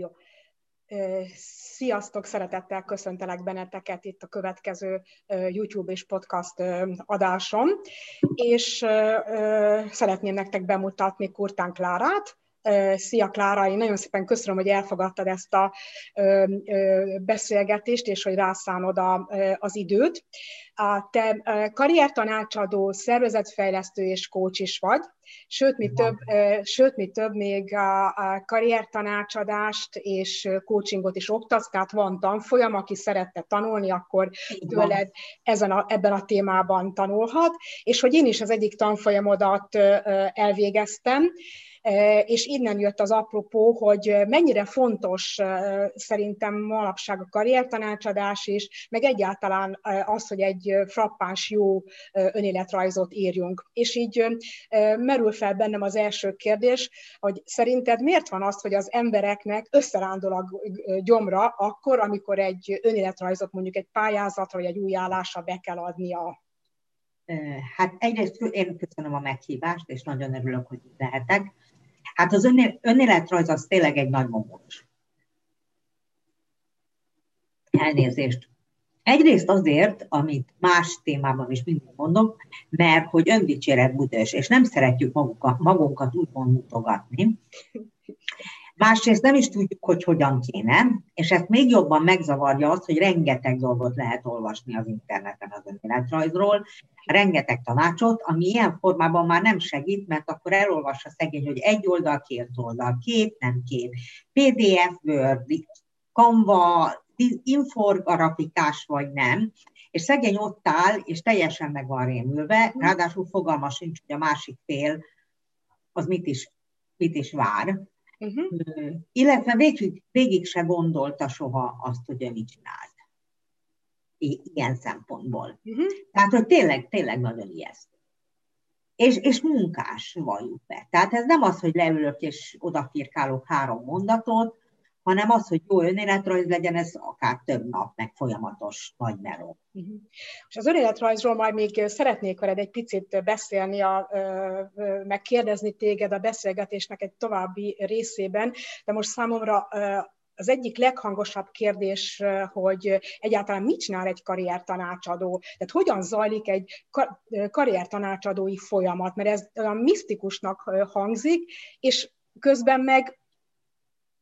Jó. Sziasztok, szeretettel köszöntelek benneteket itt a következő YouTube és podcast adásom, és szeretném nektek bemutatni Kurtán Klárát, Szia Klára, én nagyon szépen köszönöm, hogy elfogadtad ezt a beszélgetést, és hogy rászánod a, az időt. Te karriertanácsadó, szervezetfejlesztő és coach is vagy, sőt, mi több, sőt, mi több még a karriertanácsadást és coachingot is oktatsz, tehát van tanfolyam, aki szerette tanulni, akkor tőled ezen a, ebben a témában tanulhat, és hogy én is az egyik tanfolyamodat elvégeztem, és innen jött az apropó, hogy mennyire fontos szerintem manapság a karriertanácsadás is, meg egyáltalán az, hogy egy frappáns jó önéletrajzot írjunk. És így merül fel bennem az első kérdés, hogy szerinted miért van az, hogy az embereknek összerándul a gyomra akkor, amikor egy önéletrajzot mondjuk egy pályázatra vagy egy új állásra be kell adnia? Hát egyrészt én köszönöm a meghívást, és nagyon örülök, hogy itt lehetek. Hát az önéletrajz az tényleg egy nagy momos. Elnézést. Egyrészt azért, amit más témában is mindig mondok, mert hogy öndicséret büdös, és nem szeretjük magunkat, magunkat úgymond mutogatni. Másrészt nem is tudjuk, hogy hogyan kéne, és ezt még jobban megzavarja az, hogy rengeteg dolgot lehet olvasni az interneten az önéletrajzról, rengeteg tanácsot, ami ilyen formában már nem segít, mert akkor elolvassa szegény, hogy egy oldal, két oldal, két, nem két, PDF, Word, Canva, inforgrafikás vagy nem, és szegény ott áll, és teljesen meg van rémülve, ráadásul fogalma sincs, hogy a másik fél az mit is, mit is vár. Uh-huh. Illetve végig, végig se gondolta soha azt, hogy ő mit csinált. Ilyen szempontból. Uh-huh. Tehát, hogy tényleg, tényleg nagyon ijesztő. És, és munkás valljuk be. Tehát ez nem az, hogy leülök és odafirkálok három mondatot, hanem az, hogy jó önéletrajz legyen, ez akár több nap, meg folyamatos nagy meló. Uh-huh. És az önéletrajzról majd még szeretnék veled egy picit beszélni, a, megkérdezni téged a beszélgetésnek egy további részében, de most számomra az egyik leghangosabb kérdés, hogy egyáltalán mit csinál egy karriertanácsadó, tehát hogyan zajlik egy karriertanácsadói folyamat, mert ez olyan misztikusnak hangzik, és közben meg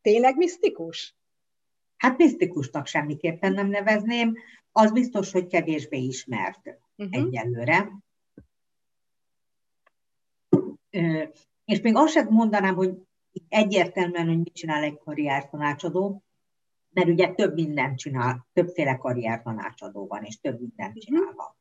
tényleg misztikus? Hát misztikusnak semmiképpen nem nevezném, az biztos, hogy kevésbé ismert uh-huh. egyelőre. És még azt sem mondanám, hogy egyértelműen, hogy mit csinál egy karriertanácsadó, mert ugye több mindent csinál, többféle karriertanácsadó van, és több mindent uh-huh. csinál.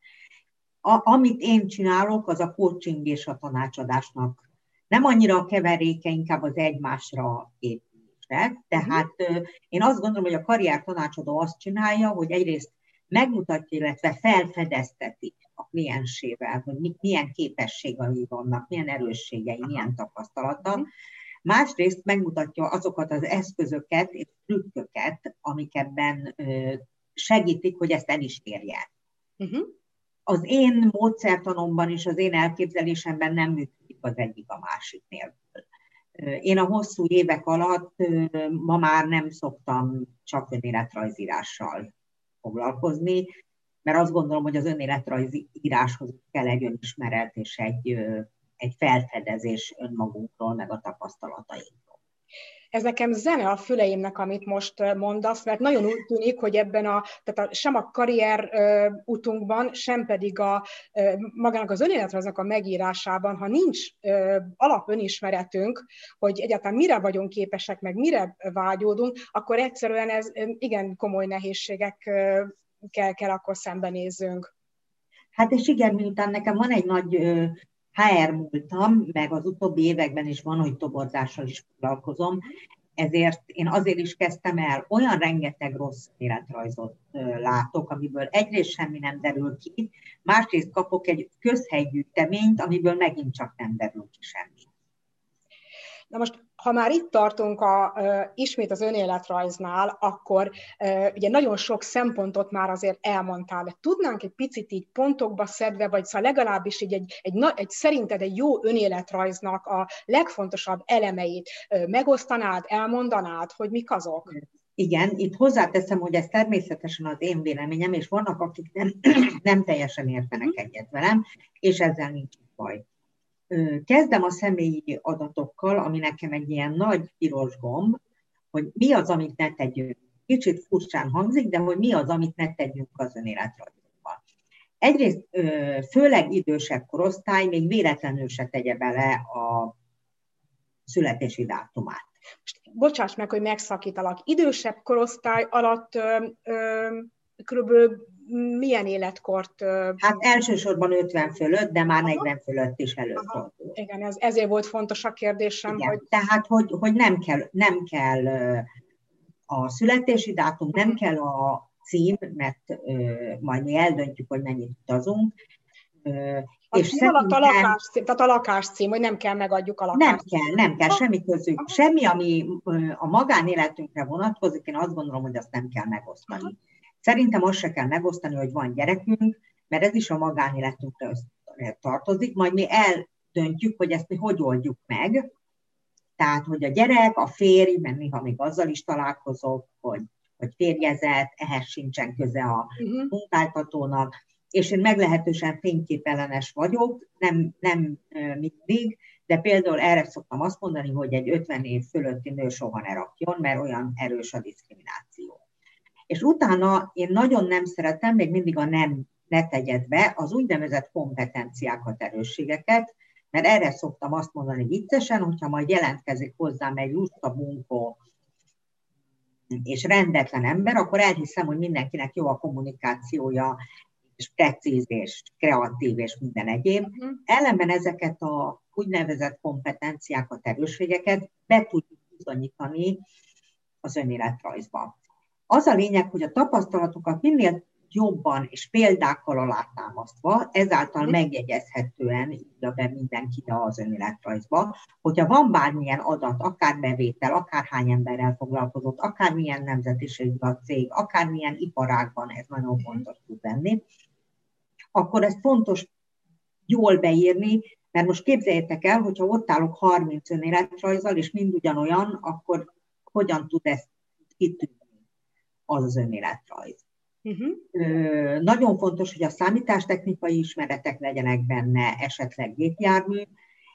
A, amit én csinálok, az a coaching és a tanácsadásnak nem annyira a keveréke, inkább az egymásra ép, meg. Tehát uh-huh. én azt gondolom, hogy a karrier tanácsadó azt csinálja, hogy egyrészt megmutatja, illetve felfedezteti a kliensével, hogy milyen képességei vannak, milyen erősségei, milyen tapasztalata. Uh-huh. Másrészt megmutatja azokat az eszközöket és trükköket, amik ebben segítik, hogy ezt el is érje. Uh-huh. Az én módszertanomban és az én elképzelésemben nem működik az egyik a másik nélkül. Én a hosszú évek alatt ma már nem szoktam csak önéletrajzírással foglalkozni, mert azt gondolom, hogy az önéletrajzíráshoz kell egy önismeret és egy, egy felfedezés önmagunkról, meg a tapasztalatainkról. Ez nekem zene a füleimnek, amit most mondasz, mert nagyon úgy tűnik, hogy ebben a, tehát a, sem a karrier uh, utunkban, sem pedig a uh, magának az önéletrajznak a megírásában, ha nincs uh, alapönismeretünk, hogy egyáltalán mire vagyunk képesek, meg mire vágyódunk, akkor egyszerűen ez igen komoly nehézségekkel kell akkor szembenézzünk. Hát és igen, miután nekem van egy nagy HR múltam, meg az utóbbi években is van, hogy toborzással is foglalkozom, ezért én azért is kezdtem el, olyan rengeteg rossz életrajzot látok, amiből egyrészt semmi nem derül ki, másrészt kapok egy közhelygyűjteményt, amiből megint csak nem derül ki semmi. Na most ha már itt tartunk a, ismét az önéletrajznál, akkor ugye nagyon sok szempontot már azért elmondtál, de tudnánk egy picit így pontokba szedve, vagy szóval legalábbis így egy, egy, egy szerinted egy jó önéletrajznak a legfontosabb elemeit megosztanád, elmondanád, hogy mik azok? Igen, itt hozzáteszem, hogy ez természetesen az én véleményem, és vannak, akik nem, nem teljesen értenek egyet velem, és ezzel nincs baj. Kezdem a személyi adatokkal, ami nekem egy ilyen nagy piros gomb, hogy mi az, amit ne tegyünk. Kicsit furcsán hangzik, de hogy mi az, amit ne tegyünk az önéletrajzokban. Egyrészt főleg idősebb korosztály még véletlenül se tegye bele a születési dátumát. Most, bocsáss meg, hogy megszakítalak. Idősebb korosztály alatt ö, ö, körülbelül milyen életkort? Hát elsősorban 50 fölött, de már 40 fölött is előfordul. Igen, ez, ezért volt fontos a kérdésem. Igen, hogy... Tehát, hogy, hogy nem, kell, nem kell a születési dátum, nem mhm. kell a cím, mert majd mi eldöntjük, hogy mennyit utazunk, a és szerintem... a lakáscím, tehát a lakáscím, hogy nem kell megadjuk a lakáscím. Nem kell, nem kell, semmi közük. Semmi, ami a magánéletünkre vonatkozik, én azt gondolom, hogy azt nem kell megosztani. Szerintem azt se kell megosztani, hogy van gyerekünk, mert ez is a magánéletünkre tartozik, majd mi eldöntjük, hogy ezt mi hogy oldjuk meg. Tehát, hogy a gyerek, a férj, mert néha még azzal is találkozok, hogy, hogy férjezett, ehhez sincsen köze a uh-huh. munkáltatónak, és én meglehetősen fényképellenes vagyok, nem, nem mindig, de például erre szoktam azt mondani, hogy egy 50 év fölötti nő soha ne rakjon, mert olyan erős a diszkrimináció. És utána én nagyon nem szeretem, még mindig a nem ne tegyed be, az úgynevezett kompetenciákat, erősségeket, mert erre szoktam azt mondani viccesen, hogyha majd jelentkezik hozzám egy lusta bunkó és rendetlen ember, akkor elhiszem, hogy mindenkinek jó a kommunikációja, és precíz, és kreatív, és minden egyéb. Uh-huh. Ellenben ezeket a úgynevezett kompetenciákat, erősségeket be tudjuk bizonyítani az önéletrajzba. Az a lényeg, hogy a tapasztalatokat minél jobban és példákkal alátámasztva, ezáltal mhm. megjegyezhetően írja be mindenki az önéletrajzba, hogyha van bármilyen adat, akár bevétel, akár hány emberrel foglalkozott, akár milyen nemzetiségű a cég, akár milyen iparágban, ez nagyon mhm. fontos tud lenni, akkor ez fontos jól beírni, mert most képzeljétek el, hogyha ott állok 30 önéletrajzal, és mind ugyanolyan, akkor hogyan tud ezt kitűnni az az önéletrajz. Uh-huh. Nagyon fontos, hogy a számítástechnikai ismeretek legyenek benne, esetleg gépjármű,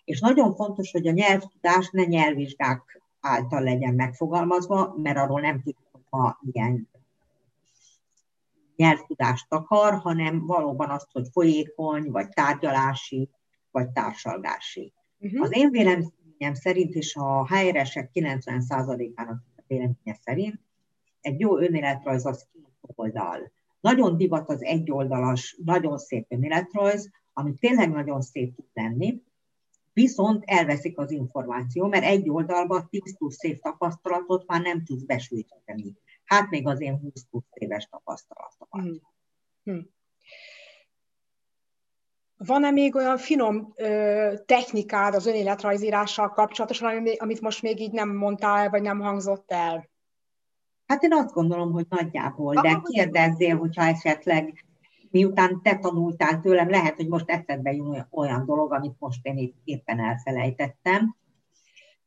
és nagyon fontos, hogy a nyelvtudás ne nyelvvizsgák által legyen megfogalmazva, mert arról nem tudjuk, ha ilyen nyelvtudást akar, hanem valóban azt, hogy folyékony, vagy tárgyalási, vagy társalgási. Uh-huh. Az én véleményem szerint, és a HR-esek 90%-ának véleménye szerint, egy jó önéletrajz az két oldal. Nagyon divat az egyoldalas, nagyon szép önéletrajz, ami tényleg nagyon szép tud lenni, viszont elveszik az információ, mert egy oldalban 10 plusz szép tapasztalatot már nem tudsz besújtani hát még az én 20 20 éves tapasztalatomat. Hmm. Hmm. Van-e még olyan finom ö, technikád az önéletrajzírással kapcsolatosan, amit most még így nem mondtál, vagy nem hangzott el? Hát én azt gondolom, hogy nagyjából, de kérdezzél, hogyha esetleg miután te tanultál tőlem, lehet, hogy most eszedbe jön olyan dolog, amit most én éppen elfelejtettem,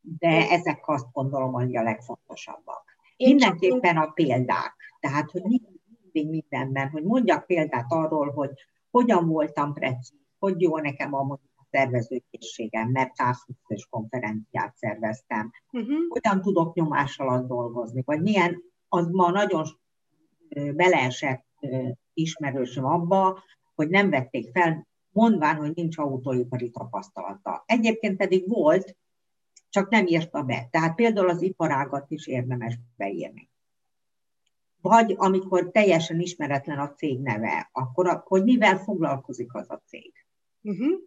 de ezek azt gondolom, hogy a legfontosabbak. Én Mindenképpen a példák. Tehát, hogy mindig mindenben, hogy mondjak példát arról, hogy hogyan voltam precíz, hogy jó nekem a szervezőkészségem, mert távfűzős konferenciát szerveztem, uh-huh. hogyan tudok nyomás alatt dolgozni, vagy milyen, az ma nagyon beleesett ismerősöm abba, hogy nem vették fel, mondván, hogy nincs autóipari tapasztalata. Egyébként pedig volt, csak nem írta be. Tehát például az iparágat is érdemes beírni. Vagy amikor teljesen ismeretlen a cég neve, akkor hogy mivel foglalkozik az a cég. Uh-huh.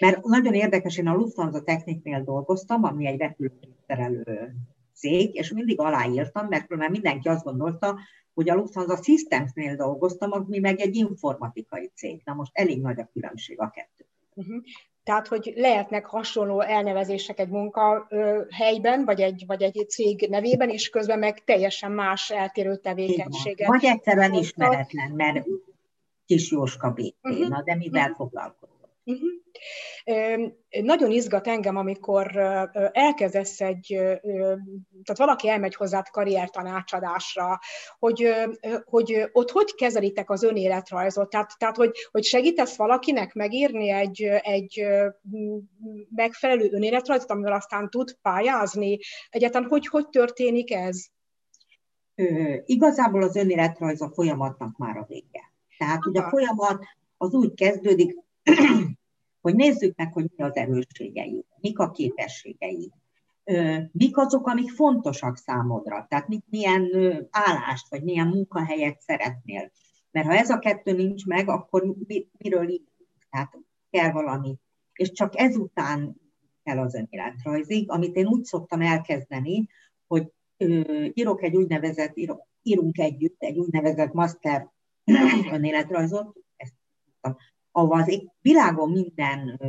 Mert nagyon érdekes, én a Lufthansa Techniknél dolgoztam, ami egy repülőterelő cég, és mindig aláírtam, mert mert mindenki azt gondolta, hogy a Lufthansa Systemsnél dolgoztam, ami meg egy informatikai cég. Na most elég nagy a különbség a kettő. Uh-huh. Tehát, hogy lehetnek hasonló elnevezések egy munkahelyben, vagy egy, vagy egy cég nevében, és közben meg teljesen más eltérő tevékenységet. Vagy egyszerűen ismeretlen, mert kis Jóska BT, uh-huh. na de mivel uh-huh. foglalkozik? Uh-huh. Nagyon izgat engem, amikor elkezdesz egy, tehát valaki elmegy hozzád karriertanácsadásra, hogy, hogy ott hogy kezelitek az önéletrajzot, tehát, tehát hogy, hogy segítesz valakinek megírni egy, egy megfelelő önéletrajzot, amivel aztán tud pályázni? Egyáltalán hogy, hogy történik ez? Ö, igazából az önéletrajz a folyamatnak már a vége. Tehát, hogy a folyamat az úgy kezdődik, hogy nézzük meg, hogy mi az erősségei, mik a képességei, mik azok, amik fontosak számodra, tehát mit, milyen állást, vagy milyen munkahelyet szeretnél. Mert ha ez a kettő nincs meg, akkor miről így? Tehát kell valami. És csak ezután kell az önéletrajzig, amit én úgy szoktam elkezdeni, hogy írok egy úgynevezett, írunk együtt egy úgynevezett master önéletrajzot, ezt ahol az világon minden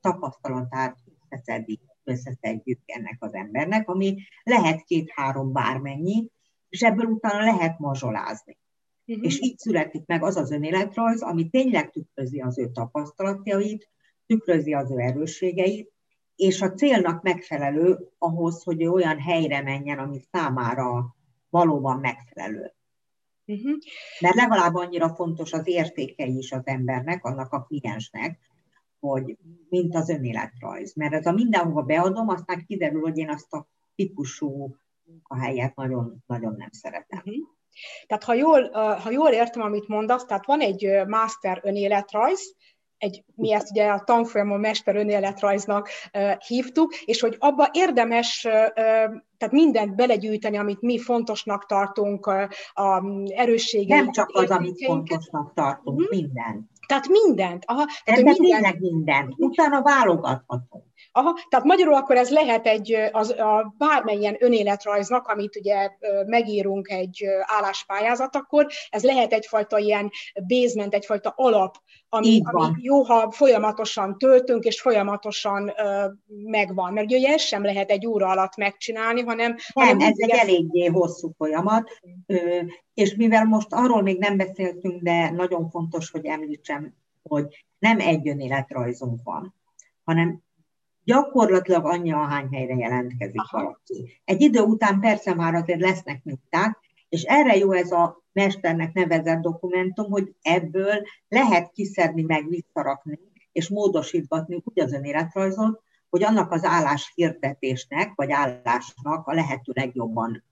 tapasztalatát összeszedik, összeszedjük ennek az embernek, ami lehet két-három bármennyi, és ebből utána lehet mazsolázni. Uh-huh. És így születik meg az az önéletrajz, ami tényleg tükrözi az ő tapasztalatjait, tükrözi az ő erősségeit, és a célnak megfelelő ahhoz, hogy ő olyan helyre menjen, ami számára valóban megfelelő. Uh-huh. Mert legalább annyira fontos az értékei is az embernek, annak a kliensnek, hogy mint az önéletrajz. Mert ez a mindenhova beadom, aztán kiderül, hogy én azt a típusú munkahelyet nagyon, nagyon nem szeretem. Uh-huh. Tehát ha jól, ha jól értem, amit mondasz, tehát van egy master önéletrajz, egy, mi ezt ugye a tanfolyamon mester önéletrajznak hívtuk, és hogy abba érdemes tehát mindent belegyűjteni, amit mi fontosnak tartunk, a erősségeit. Nem csak az, amit fontosnak tartunk, uh-huh. minden. Tehát mindent. Aha, tehát minden... tényleg mindent. Utána válogathatunk. Aha, tehát magyarul akkor ez lehet egy az, a bármilyen önéletrajznak, amit ugye megírunk egy álláspályázat, akkor ez lehet egyfajta ilyen basement, egyfajta alap, ami, ami jó, ha folyamatosan töltünk, és folyamatosan uh, megvan. Mert ugye ez sem lehet egy óra alatt megcsinálni, hanem... Nem, ez egy eléggé hosszú folyamat, és mivel most arról még nem beszéltünk, de nagyon fontos, hogy említsem, hogy nem egy önéletrajzunk van, hanem gyakorlatilag annyi, ahány helyre jelentkezik Aha. valaki. Egy idő után persze már azért lesznek minták, és erre jó ez a mesternek nevezett dokumentum, hogy ebből lehet kiszedni, meg visszarakni, és módosítgatni úgy az önéletrajzot, hogy annak az állás hirdetésnek, vagy állásnak a lehető legjobban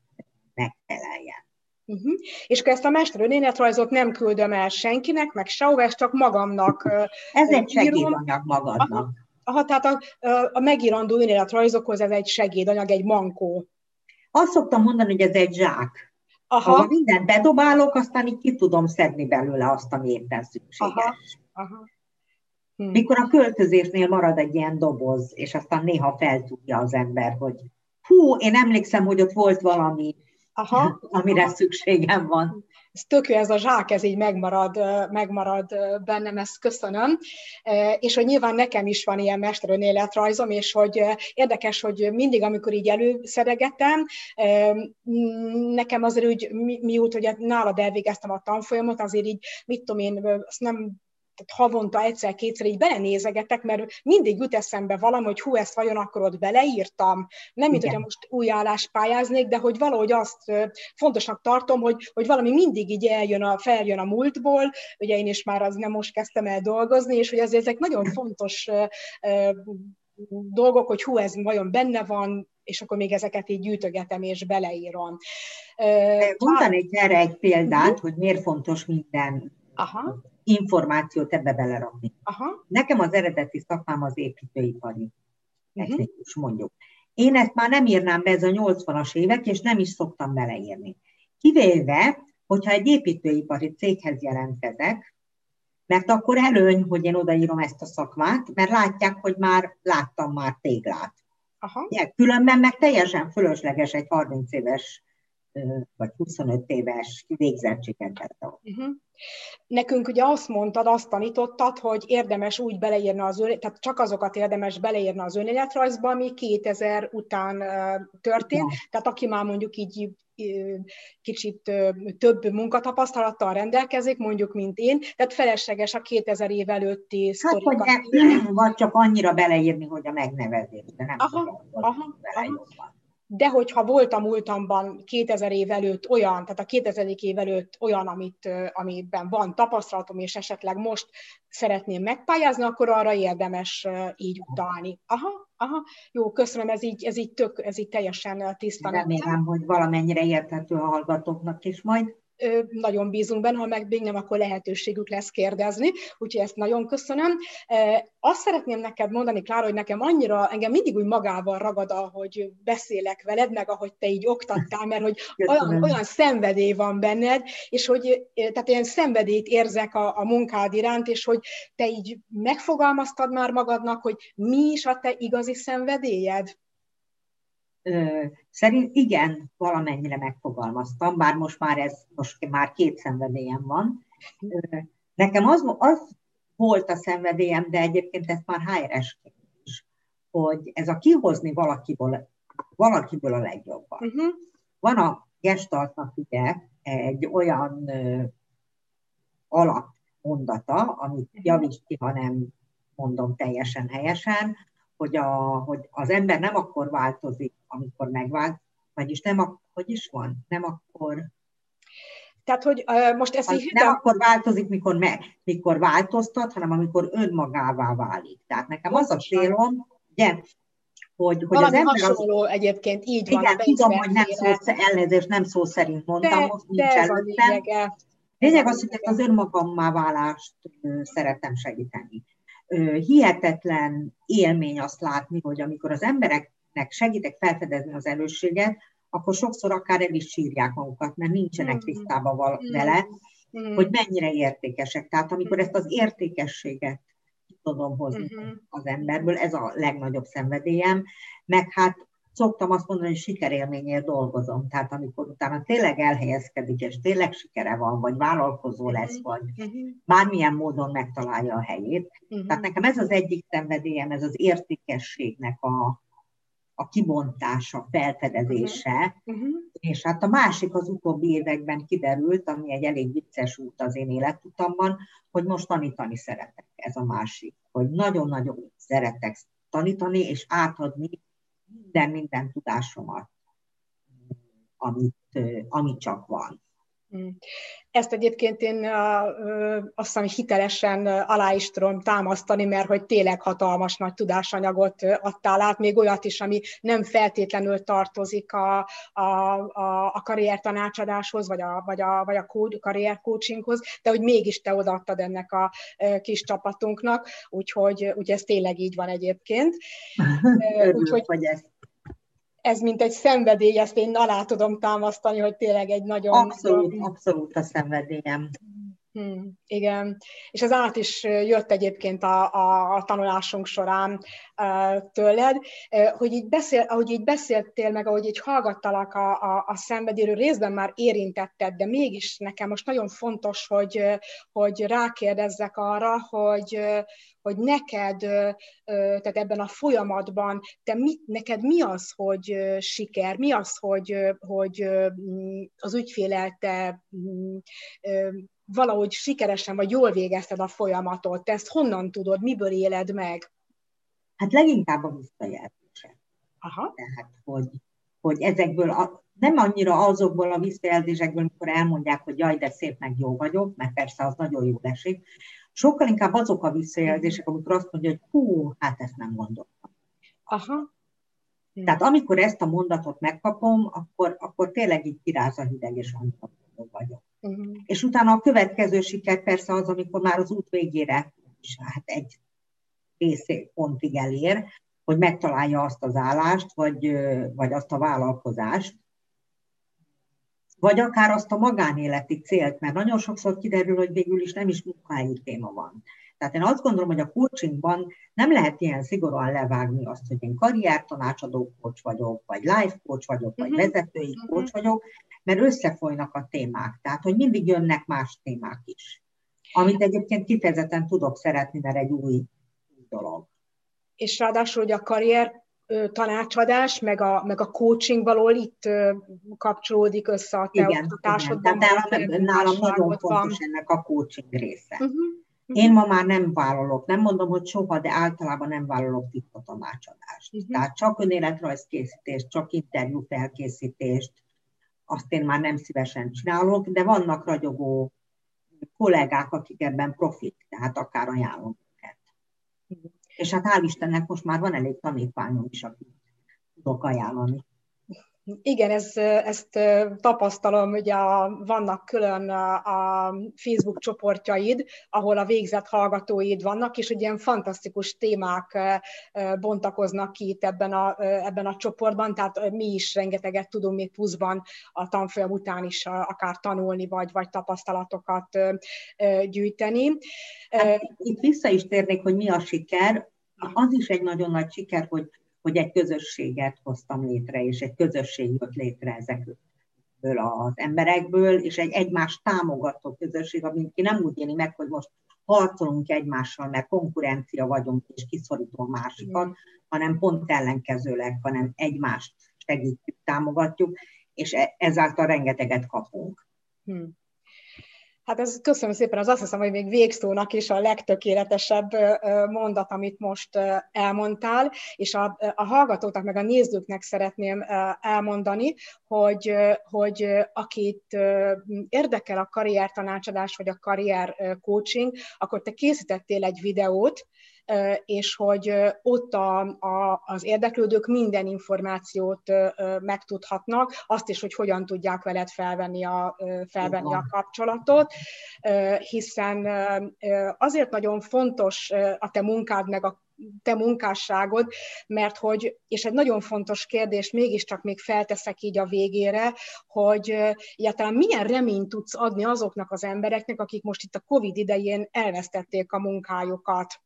megfeleljen. Uh-huh. És akkor ezt a mester önéletrajzot nem küldöm el senkinek, meg sehova, csak magamnak Ez egy segédanyag magadnak. Aha. Aha, tehát a, a megírandó önéletrajzokhoz ez egy segédanyag, egy mankó. Azt szoktam mondani, hogy ez egy zsák. Aha. Ha mindent bedobálok, aztán így ki tudom szedni belőle azt, ami éppen szükséges. Aha. Aha. Hm. Mikor a költözésnél marad egy ilyen doboz, és aztán néha feltudja az ember, hogy hú, én emlékszem, hogy ott volt valami, Aha. amire Aha. szükségem van ez tök jó, ez a zsák, ez így megmarad, megmarad bennem, ezt köszönöm. És hogy nyilván nekem is van ilyen mesterönéletrajzom, és hogy érdekes, hogy mindig, amikor így előszedegetem, nekem azért úgy, miút, hogy nálad elvégeztem a tanfolyamot, azért így, mit tudom én, azt nem havonta egyszer-kétszer így belenézegetek, mert mindig jut eszembe valami, hogy hú, ezt vajon akkor ott beleírtam. Nem, mint hogyha most új állást pályáznék, de hogy valahogy azt fontosnak tartom, hogy, hogy valami mindig így eljön a, feljön a múltból, ugye én is már az nem most kezdtem el dolgozni, és hogy azért ezek nagyon fontos dolgok, hogy hú, ez vajon benne van, és akkor még ezeket így gyűjtögetem és beleírom. Mondanék erre egy példát, uh-huh. hogy miért fontos minden Aha információt ebbe belerakni. Aha. Nekem az eredeti szakmám az építőipari mhm. technikus, uh-huh. mondjuk. Én ezt már nem írnám be, ez a 80-as évek, és nem is szoktam beleírni. Kivéve, hogyha egy építőipari céghez jelentkezek, mert akkor előny, hogy én odaírom ezt a szakmát, mert látják, hogy már láttam már téglát. Aha. Ja, különben meg teljesen fölösleges egy 30 éves vagy 25 éves végzettséget vette. Uh-huh. Nekünk ugye azt mondtad, azt tanítottad, hogy érdemes úgy beleírni az ön, tehát csak azokat érdemes beleírni az önéletrajzba, ami 2000 után történt, tehát aki már mondjuk így kicsit több munkatapasztalattal rendelkezik, mondjuk, mint én, tehát felesleges a 2000 év előtti hát, sztorikat. Hogy vagy csak annyira beleírni, hogy a megnevezés, de nem aha, aha, aha de hogyha volt a múltamban 2000 év előtt olyan, tehát a 2000 év előtt olyan, amit, amiben van tapasztalatom, és esetleg most szeretném megpályázni, akkor arra érdemes így utalni. Aha, aha, jó, köszönöm, ez így, ez így, tök, ez így teljesen tiszta. Remélem, hogy valamennyire érthető a hallgatóknak is majd nagyon bízunk benne, ha meg még nem, akkor lehetőségük lesz kérdezni, úgyhogy ezt nagyon köszönöm. Azt szeretném neked mondani, Klára, hogy nekem annyira, engem mindig úgy magával ragad, ahogy beszélek veled, meg ahogy te így oktattál, mert hogy olyan, olyan szenvedély van benned, és hogy tehát ilyen szenvedélyt érzek a, a munkád iránt, és hogy te így megfogalmaztad már magadnak, hogy mi is a te igazi szenvedélyed? Szerint igen, valamennyire megfogalmaztam, bár most már ez, most már két szenvedélyem van. Nekem az, az volt a szenvedélyem, de egyébként ezt már HRS is, hogy ez a kihozni valakiből, valakiből a legjobban. Uh-huh. Van a gestaltnak ugye egy olyan ö, alapmondata, amit mhm. javíts ki, ha nem mondom teljesen helyesen, hogy, a, hogy az ember nem akkor változik, amikor megvált, vagyis nem, hogy is van, nem akkor... Tehát, hogy uh, most ez így... Nem akkor változik, mikor, me, mikor változtat, hanem amikor önmagává válik. Tehát nekem az a célom, ugye, hogy, hogy az ember hasonló az... egyébként, így van. Igen, tudom, hogy nem szó, elnézést, nem szó szerint mondtam, de, most nincs de előttem. Lényeg az, hogy az önmagammá válást szeretem segíteni hihetetlen élmény azt látni, hogy amikor az embereknek segítek felfedezni az előséget, akkor sokszor akár el is sírják magukat, mert nincsenek mm. tisztában mm. vele, mm. hogy mennyire értékesek. Tehát amikor ezt az értékességet tudom hozni mm-hmm. az emberből, ez a legnagyobb szenvedélyem, meg hát szoktam azt mondani, hogy sikerélményért dolgozom. Tehát amikor utána tényleg elhelyezkedik, és tényleg sikere van, vagy vállalkozó mhm. lesz, vagy uh-huh. bármilyen módon megtalálja a helyét. Uh-huh. Tehát nekem ez az egyik szenvedélyem, ez az értékességnek a, a kibontása, felfedezése, uh-huh. és hát a másik az utóbbi években kiderült, ami egy elég vicces út az én életutamban, hogy most tanítani szeretek, ez a másik, hogy nagyon-nagyon szeretek tanítani és átadni minden, minden tudásomat, amit, amit csak van. Mm. Ezt egyébként én azt hiszem, hitelesen alá is tudom támasztani, mert hogy tényleg hatalmas nagy tudásanyagot adtál át, még olyat is, ami nem feltétlenül tartozik a, a, a, a karriertanácsadáshoz, vagy a, vagy a, vagy a karriercoachinghoz, de hogy mégis te odaadtad ennek a kis csapatunknak, úgyhogy, úgyhogy ez tényleg így van egyébként. Úgyhogy, hogy ezt ez mint egy szenvedély, ezt én alá tudom támasztani, hogy tényleg egy nagyon... Abszolút, abszolút a szenvedélyem. Hmm, igen, és ez át is jött egyébként a, a, a tanulásunk során uh, tőled, uh, hogy így, beszél, ahogy így beszéltél, meg ahogy így hallgattalak a, a, a szenvedélyről, részben már érintetted, de mégis nekem most nagyon fontos, hogy, hogy rákérdezzek arra, hogy, hogy neked, tehát ebben a folyamatban, te mit, neked mi az, hogy siker, mi az, hogy, hogy az ügyfélel te valahogy sikeresen vagy jól végezted a folyamatot, te ezt honnan tudod, miből éled meg? Hát leginkább a visszajelzések. Aha. Tehát, hogy, hogy ezekből a, nem annyira azokból a visszajelzésekből, amikor elmondják, hogy jaj, de szép, meg jó vagyok, mert persze az nagyon jó esik, sokkal inkább azok a visszajelzések, amikor azt mondja, hogy hú, hát ezt nem gondoltam. Aha. Tehát amikor ezt a mondatot megkapom, akkor, akkor tényleg így kiráz a hideg, és annyira vagyok. Uh-huh. És utána a következő siker persze az, amikor már az út végére is hát egy részé pontig elér, hogy megtalálja azt az állást, vagy, vagy azt a vállalkozást, vagy akár azt a magánéleti célt, mert nagyon sokszor kiderül, hogy végül is nem is munkahelyi téma van. Tehát én azt gondolom, hogy a coachingban nem lehet ilyen szigorúan levágni azt, hogy én karriertanácsadó coach vagyok, vagy life coach vagyok, vagy uh-huh. vezetői uh-huh. coach vagyok, mert összefolynak a témák. Tehát, hogy mindig jönnek más témák is. Amit egyébként kifejezetten tudok szeretni, mert egy új dolog. És ráadásul, hogy a karrier tanácsadás, meg a, meg a coaching való itt kapcsolódik össze a te igen, oktatásodban. Igen. nálam, nálam nagyon fontos van. ennek a coaching része. Uh-huh. Én ma már nem vállalok, nem mondom, hogy soha, de általában nem vállalok titka tanácsadást. Uh-huh. Tehát csak önéletrajzkészítést, csak interjú felkészítést, azt én már nem szívesen csinálok, de vannak ragyogó kollégák, akik ebben profik, tehát akár ajánlom őket. Uh-huh. És hát hál' Istennek most már van elég tanítványom is, akit tudok ajánlani. Igen, ez, ezt tapasztalom, ugye a, vannak külön a, a Facebook csoportjaid, ahol a végzett hallgatóid vannak, és ugye ilyen fantasztikus témák bontakoznak ki itt ebben a, ebben a csoportban, tehát mi is rengeteget tudunk még pluszban a tanfolyam után is akár tanulni, vagy, vagy tapasztalatokat gyűjteni. Hát, itt vissza is térnék, hogy mi a siker. Az is egy nagyon nagy siker, hogy hogy egy közösséget hoztam létre, és egy közösség jött létre ezekből az emberekből, és egy egymást támogató közösség, amit ki nem úgy éli meg, hogy most harcolunk egymással, mert konkurencia vagyunk, és kiszorító a másikat, hanem pont ellenkezőleg, hanem egymást segítjük, támogatjuk, és e- ezáltal rengeteget kapunk. Hmm. Hát ez köszönöm szépen, az azt hiszem, hogy még végszónak is a legtökéletesebb mondat, amit most elmondtál, és a, a hallgatóknak, meg a nézőknek szeretném elmondani, hogy, hogy akit érdekel a karriertanácsadás, vagy a karrier coaching, akkor te készítettél egy videót, és hogy ott a, a, az érdeklődők minden információt megtudhatnak, azt is, hogy hogyan tudják veled felvenni a, felvenni a kapcsolatot, hiszen azért nagyon fontos a te munkád, meg a te munkásságod, mert hogy, és egy nagyon fontos kérdés mégiscsak még felteszek így a végére, hogy egyáltalán milyen reményt tudsz adni azoknak az embereknek, akik most itt a Covid idején elvesztették a munkájukat?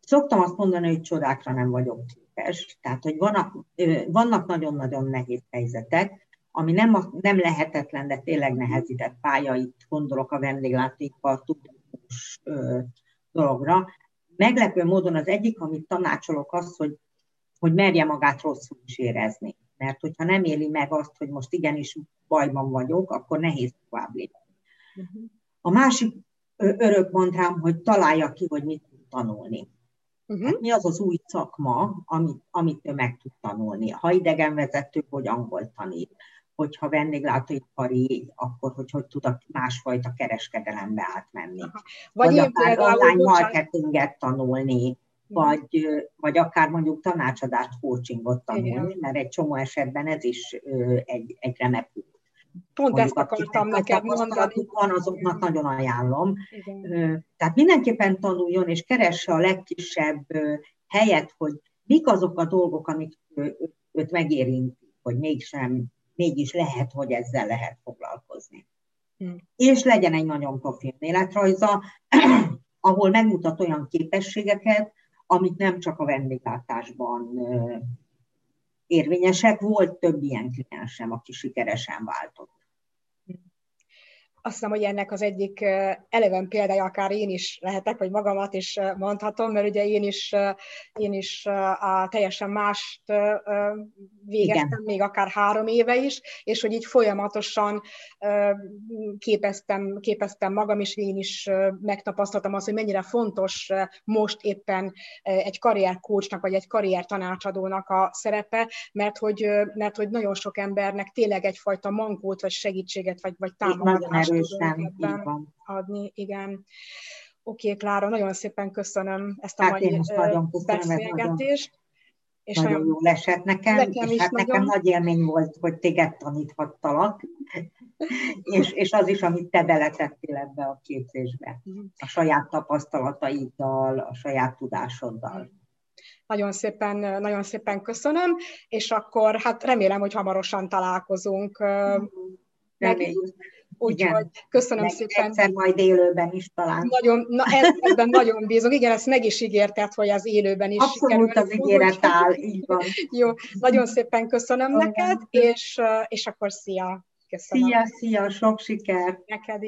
Szoktam azt mondani, hogy csodákra nem vagyok képes. Tehát, hogy vannak, vannak nagyon-nagyon nehéz helyzetek, ami nem, nem lehetetlen, de tényleg nehezített pálya, itt gondolok a vendéglátékba, tudatos dologra. Meglepő módon az egyik, amit tanácsolok, az, hogy, hogy merje magát rosszul is érezni. Mert hogyha nem éli meg azt, hogy most igenis bajban vagyok, akkor nehéz tovább lépni. Uh-huh. A másik örök rám, hogy találja ki, hogy mit tud tanulni. Uh-huh. Hát mi az az új szakma, amit, amit ő meg tud tanulni? Ha idegenvezető, hogy angol tanít, hogyha vendéglátóipari, akkor hogy hogy tud a másfajta kereskedelembe átmenni. Aha. Vagy, vagy akár online marketinget tanulni, vagy, vagy akár mondjuk tanácsadást, coachingot tanulni, Igen. mert egy csomó esetben ez is egy, egy remek út. Pont ezt akartam neked mondani. van, azoknak nagyon ajánlom. Igen. Tehát mindenképpen tanuljon, és keresse a legkisebb helyet, hogy mik azok a dolgok, amik őt megérintik, hogy mégsem, mégis lehet, hogy ezzel lehet foglalkozni. Hmm. És legyen egy nagyon profi életrajza, ahol megmutat olyan képességeket, amik nem csak a vendéglátásban érvényesek. Volt több ilyen kliensem, aki sikeresen váltott azt hiszem, hogy ennek az egyik eleven példája akár én is lehetek, vagy magamat is mondhatom, mert ugye én is, én is a teljesen mást végeztem, Igen. még akár három éve is, és hogy így folyamatosan képeztem, képeztem magam, és én is megtapasztaltam azt, hogy mennyire fontos most éppen egy karrierkócsnak, vagy egy karriertanácsadónak a szerepe, mert hogy, mert hogy nagyon sok embernek tényleg egyfajta mankót, vagy segítséget, vagy, vagy támogatást van. adni, igen. Oké, okay, Klára, nagyon szépen köszönöm ezt a hát mai beszélgetést. És nagyon, nagyon jól esett nekem, nekem és hát nagyon... nekem nagy élmény volt, hogy téged taníthattalak, és, és az is, amit te beletettél ebbe a képzésbe, mhm. a saját tapasztalataiddal, a saját tudásoddal. Nagyon szépen, nagyon szépen köszönöm, és akkor hát remélem, hogy hamarosan találkozunk. Reméljük. Úgyhogy köszönöm Meg szépen. Egyszer majd élőben is talán. Nagyon, na ebben nagyon bízom. Igen, ezt meg is ígérted, hogy az élőben is Abszolút az ígéret áll, így van. Jó, nagyon szépen köszönöm neked, és, és akkor szia! Köszönöm. Szia, szia, sok sikert! Neked